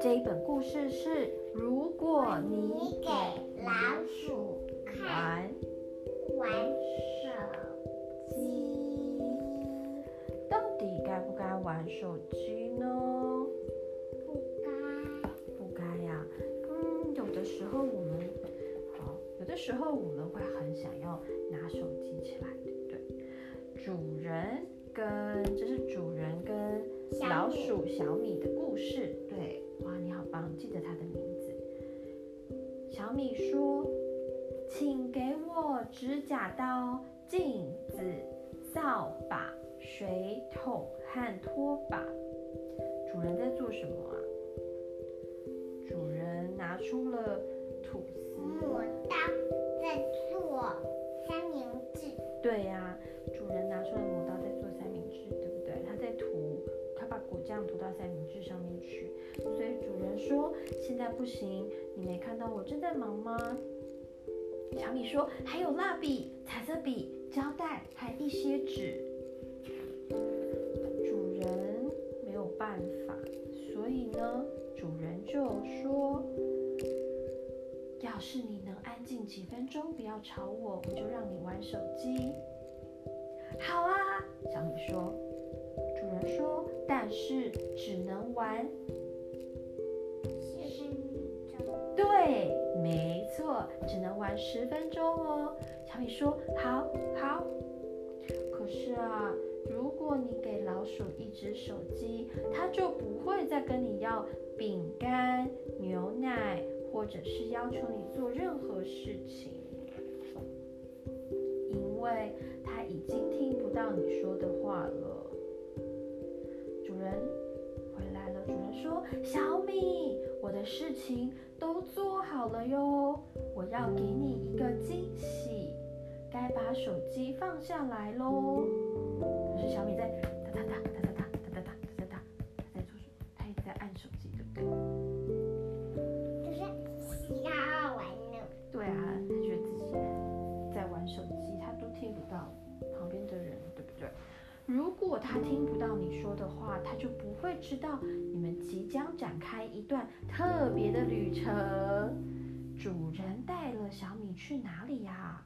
这一本故事是：如果你给老鼠看玩玩手机，到底该不该玩手机呢？不该。不该呀、嗯，有的时候我们，好，有的时候我们会很想要拿手机起来，对不对？主人跟这是主人跟老鼠小米的故事，对，哇，你好棒，记得它的名字。小米说：“请给我指甲刀、镜子、扫把、水桶和拖把。”主人在做什么啊？主人拿出了吐司，抹刀在做三明治，对呀、主人拿出了果酱涂到三明治上面去。所以主人说：“现在不行，你没看到我正在忙吗？”小米说：“还有蜡笔、彩色笔、胶带，还有一些纸。”主人没有办法，所以呢，主人就说：“要是你能安静几分钟，不要吵我，我就让你玩手机。”好啊，小米说。主人说：“但是只能玩。十分钟。对，没错，只能玩十分钟哦。”小米说：“好，好。”可是啊，如果你给老鼠一只手机，它就不会再跟你要饼干、牛奶，或者是要求你做任何事情，因为它已经听不到你说的话了。人回来了，主人说：“小米，我的事情都做好了哟，我要给你一个惊喜，该把手机放下来喽。”可是小米在哒哒哒。他听不到你说的话，他就不会知道你们即将展开一段特别的旅程。主人带了小米去哪里呀、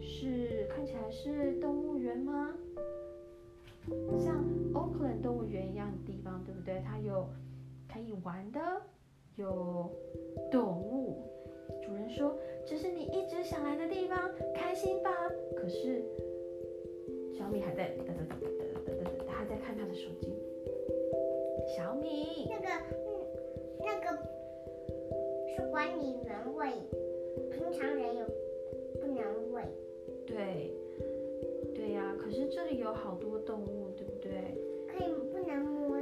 是看起来是动物园吗？像 Oakland 动物园一样的地方，对不对？它有可以玩的，有动物。主人说：“这是你一直想来的地方，小米还在哒哒哒哒哒哒哒，还在看他的手机。小米，那个，嗯，那个是管理员喂，平常人有不能喂。对，对呀，可是这里有好多动物，对不对？可以，不能摸。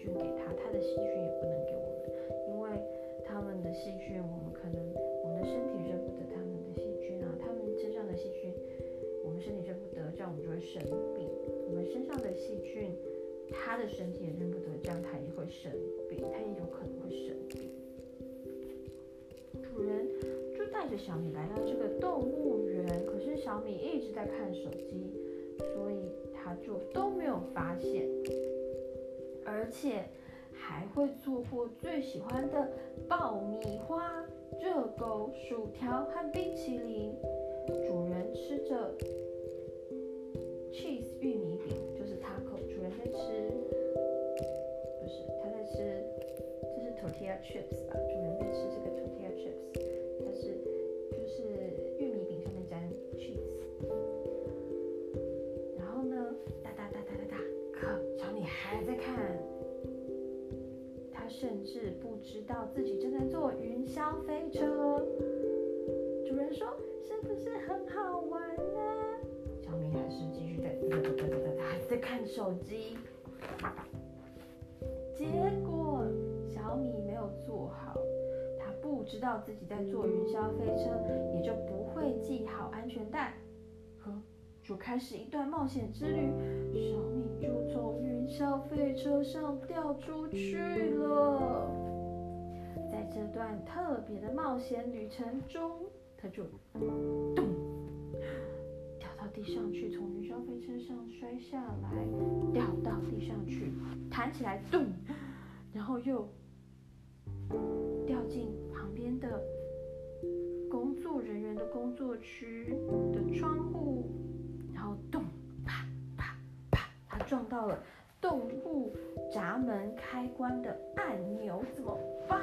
菌给它，它的细菌也不能给我们，因为它们的细菌，我们可能我们的身体认不得它们的细菌啊，它们身上的细菌，我们身体认不得，这样我们就会生病。我们身上的细菌，它的身体也认不得，这样它也会生病，它也有可能会生病。主人就带着小米来到这个动物园，可是小米一直在看手机，所以他就都没有发现，而且还会做过最喜欢的爆米花、热狗、薯条和冰淇淋。主人吃着 cheese 玉米饼，就是 taco，主人在吃，不是他在吃，这是 tortilla chips 是不知道自己正在坐云霄飞车。主人说，是不是很好玩呢？小米还是继续在，还在看手机。结果小米没有做好，他不知道自己在坐云霄飞车，也就不会系好安全带。呵，就开始一段冒险之旅。小米就走。消费车上掉出去了。在这段特别的冒险旅程中，他就咚掉到地上去，从云霄飞车上摔下来，掉到地上去，弹起来，咚，然后又掉进旁边的工作人员的工作区的窗户，然后咚，啪啪啪，他撞到了动物闸门开关的按钮，怎么办？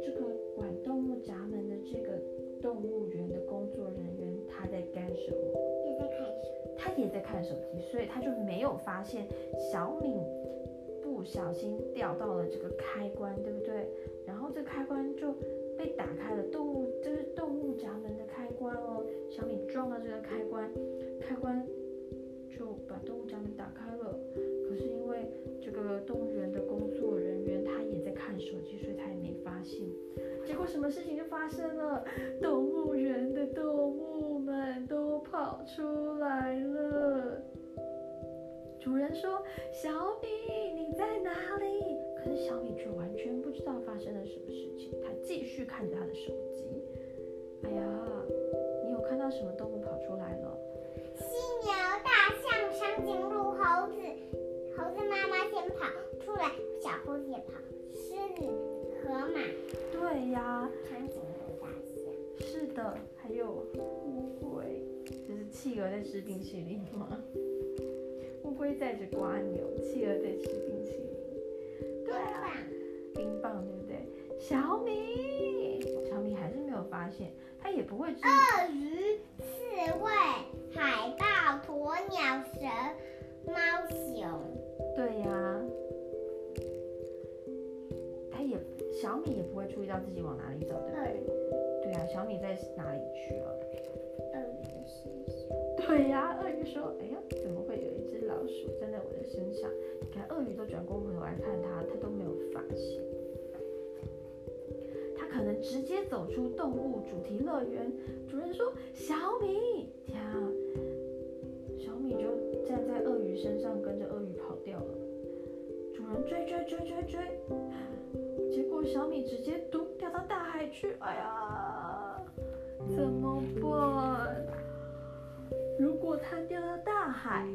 这个管动物闸门的这个动物园的工作人员，他在干什么？也在看手机。他也在看手机，所以他就没有发现小敏不小心掉到了这个开关，对不对？然后这开关就被打开了，动物这是动物闸门的开关哦。小敏撞到这个开关，开关就把动物家门打开了。可是因为这个动物园的工作人员他也在看手机，所以他也没发现。结果什么事情就发生了？动物园的动物们都跑出来了。主人说：“小米，你在哪里？”可是小米却完全不知道发生了什么事情，他继续看着他的手机。哎呀，你有看到什么动物跑出来了？出来，小猴子也跑，狮子、河马、对呀，长颈鹿、大象。是的，还有乌龟，就是企鹅在吃冰淇淋吗？乌龟载着瓜牛，企鹅在吃冰淇淋。对啊，冰棒对不对？小米，小米还是没有发现，他也不会吃。鳄鱼、小米也不会注意到自己往哪里走，对不对？鱼，对啊，小米在哪里去了？鳄鱼的身上。对呀，鳄鱼说：“哎呀，怎么会有一只老鼠站在我的身上？”你看，鳄鱼都转过头来看它，它都没有发现。它可能直接走出动物主题乐园。主人说：“小米，天啊！”小米就站在鳄鱼身上，跟着鳄鱼跑掉了。主人追追追追追，小米直接嘟掉到大海去。哎呀，怎么办？如果它掉到大海，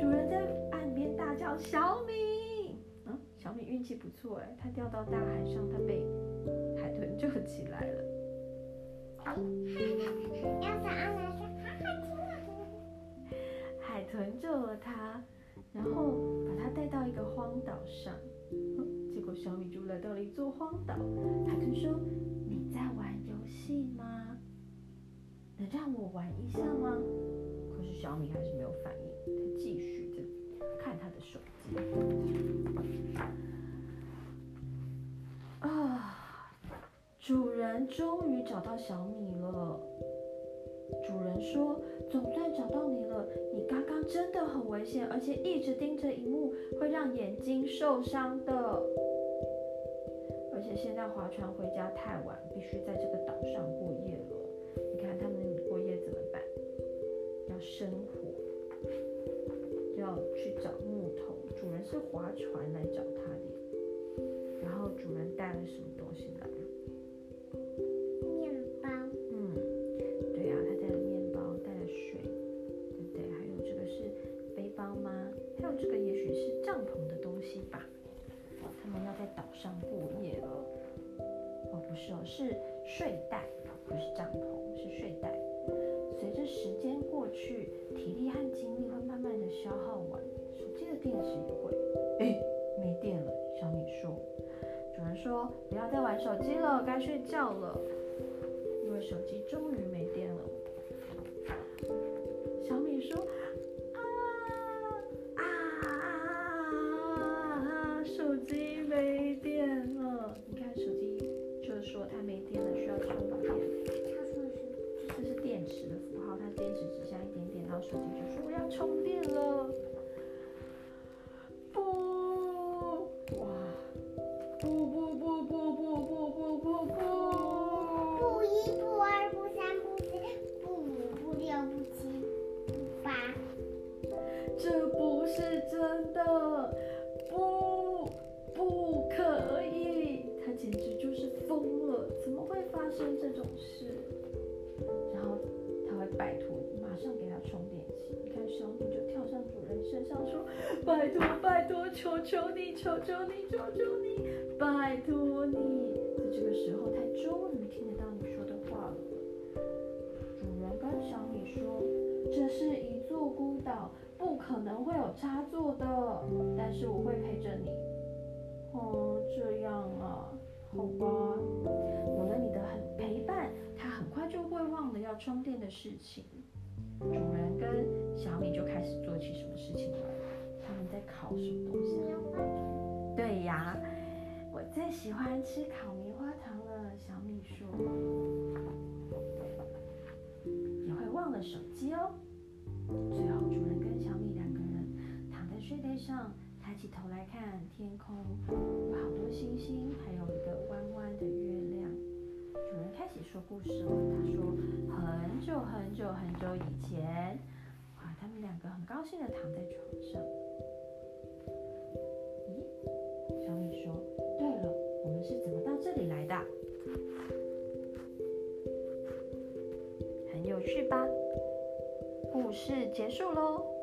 主人在岸边大叫：“小米！”嗯，小米运气不错哎，它掉到大海上，它被海豚救起来了。要是安娜说哈哈听了。海豚救了它，然后把它带到一个荒岛上。嗯小米就来到了一座荒岛。海豚说：“你在玩游戏吗？能让我玩一下吗？”可是小米还是没有反应，他继续的看他的手机。啊，主人终于找到小米了。主人说：“总算找到你了，你刚刚真的很危险，而且一直盯着荧幕会让眼睛受伤的。现在划船回家太晚，必须在这个岛上过夜了。你看他们过夜怎么办？要生火，要去找木头。主人是划船来找他的，然后主人带了什么东西来？面包，嗯，对呀、他带了面包，带了水，对不对？还有这个是背包吗？还有这个也许是帐篷的东西吧。在岛上过夜了。哦，不是哦，是睡袋，不是帐篷，是睡袋。随着时间过去，体力和精力会慢慢的消耗完，手机的电池也会。哎，没电了。小米说。主人说不要再玩手机了，该睡觉了。因为手机终于没电了。小米说：“手机没电了。你看手机就是说它没电了，需要充电。它是是这是电池的符号，它电池只剩一点点，然后手机就说我要充电了。求求你，求求你，求求你，拜托你。在这个时候，他终于听得到你说的话了。主人跟小米说：“这是一座孤岛，不可能会有插座的，但是我会陪着你。”哦，这样啊，好吧。有了你的很陪伴，他很快就会忘了要充电的事情。主人跟小米就开始做起什么事情了？在烤什么东西？对呀，我最喜欢吃烤棉花糖了。小米说，也会忘了手机哦。最后，主人跟小米两个人躺在睡袋上，抬起头来看天空，有好多星星，还有一个弯弯的月亮。主人开始说故事了，他说很久很久很久以前，哇，他们两个很高兴的躺在床上。咦，小米说，对了，我们是怎么到这里来的？很有趣吧？故事结束喽。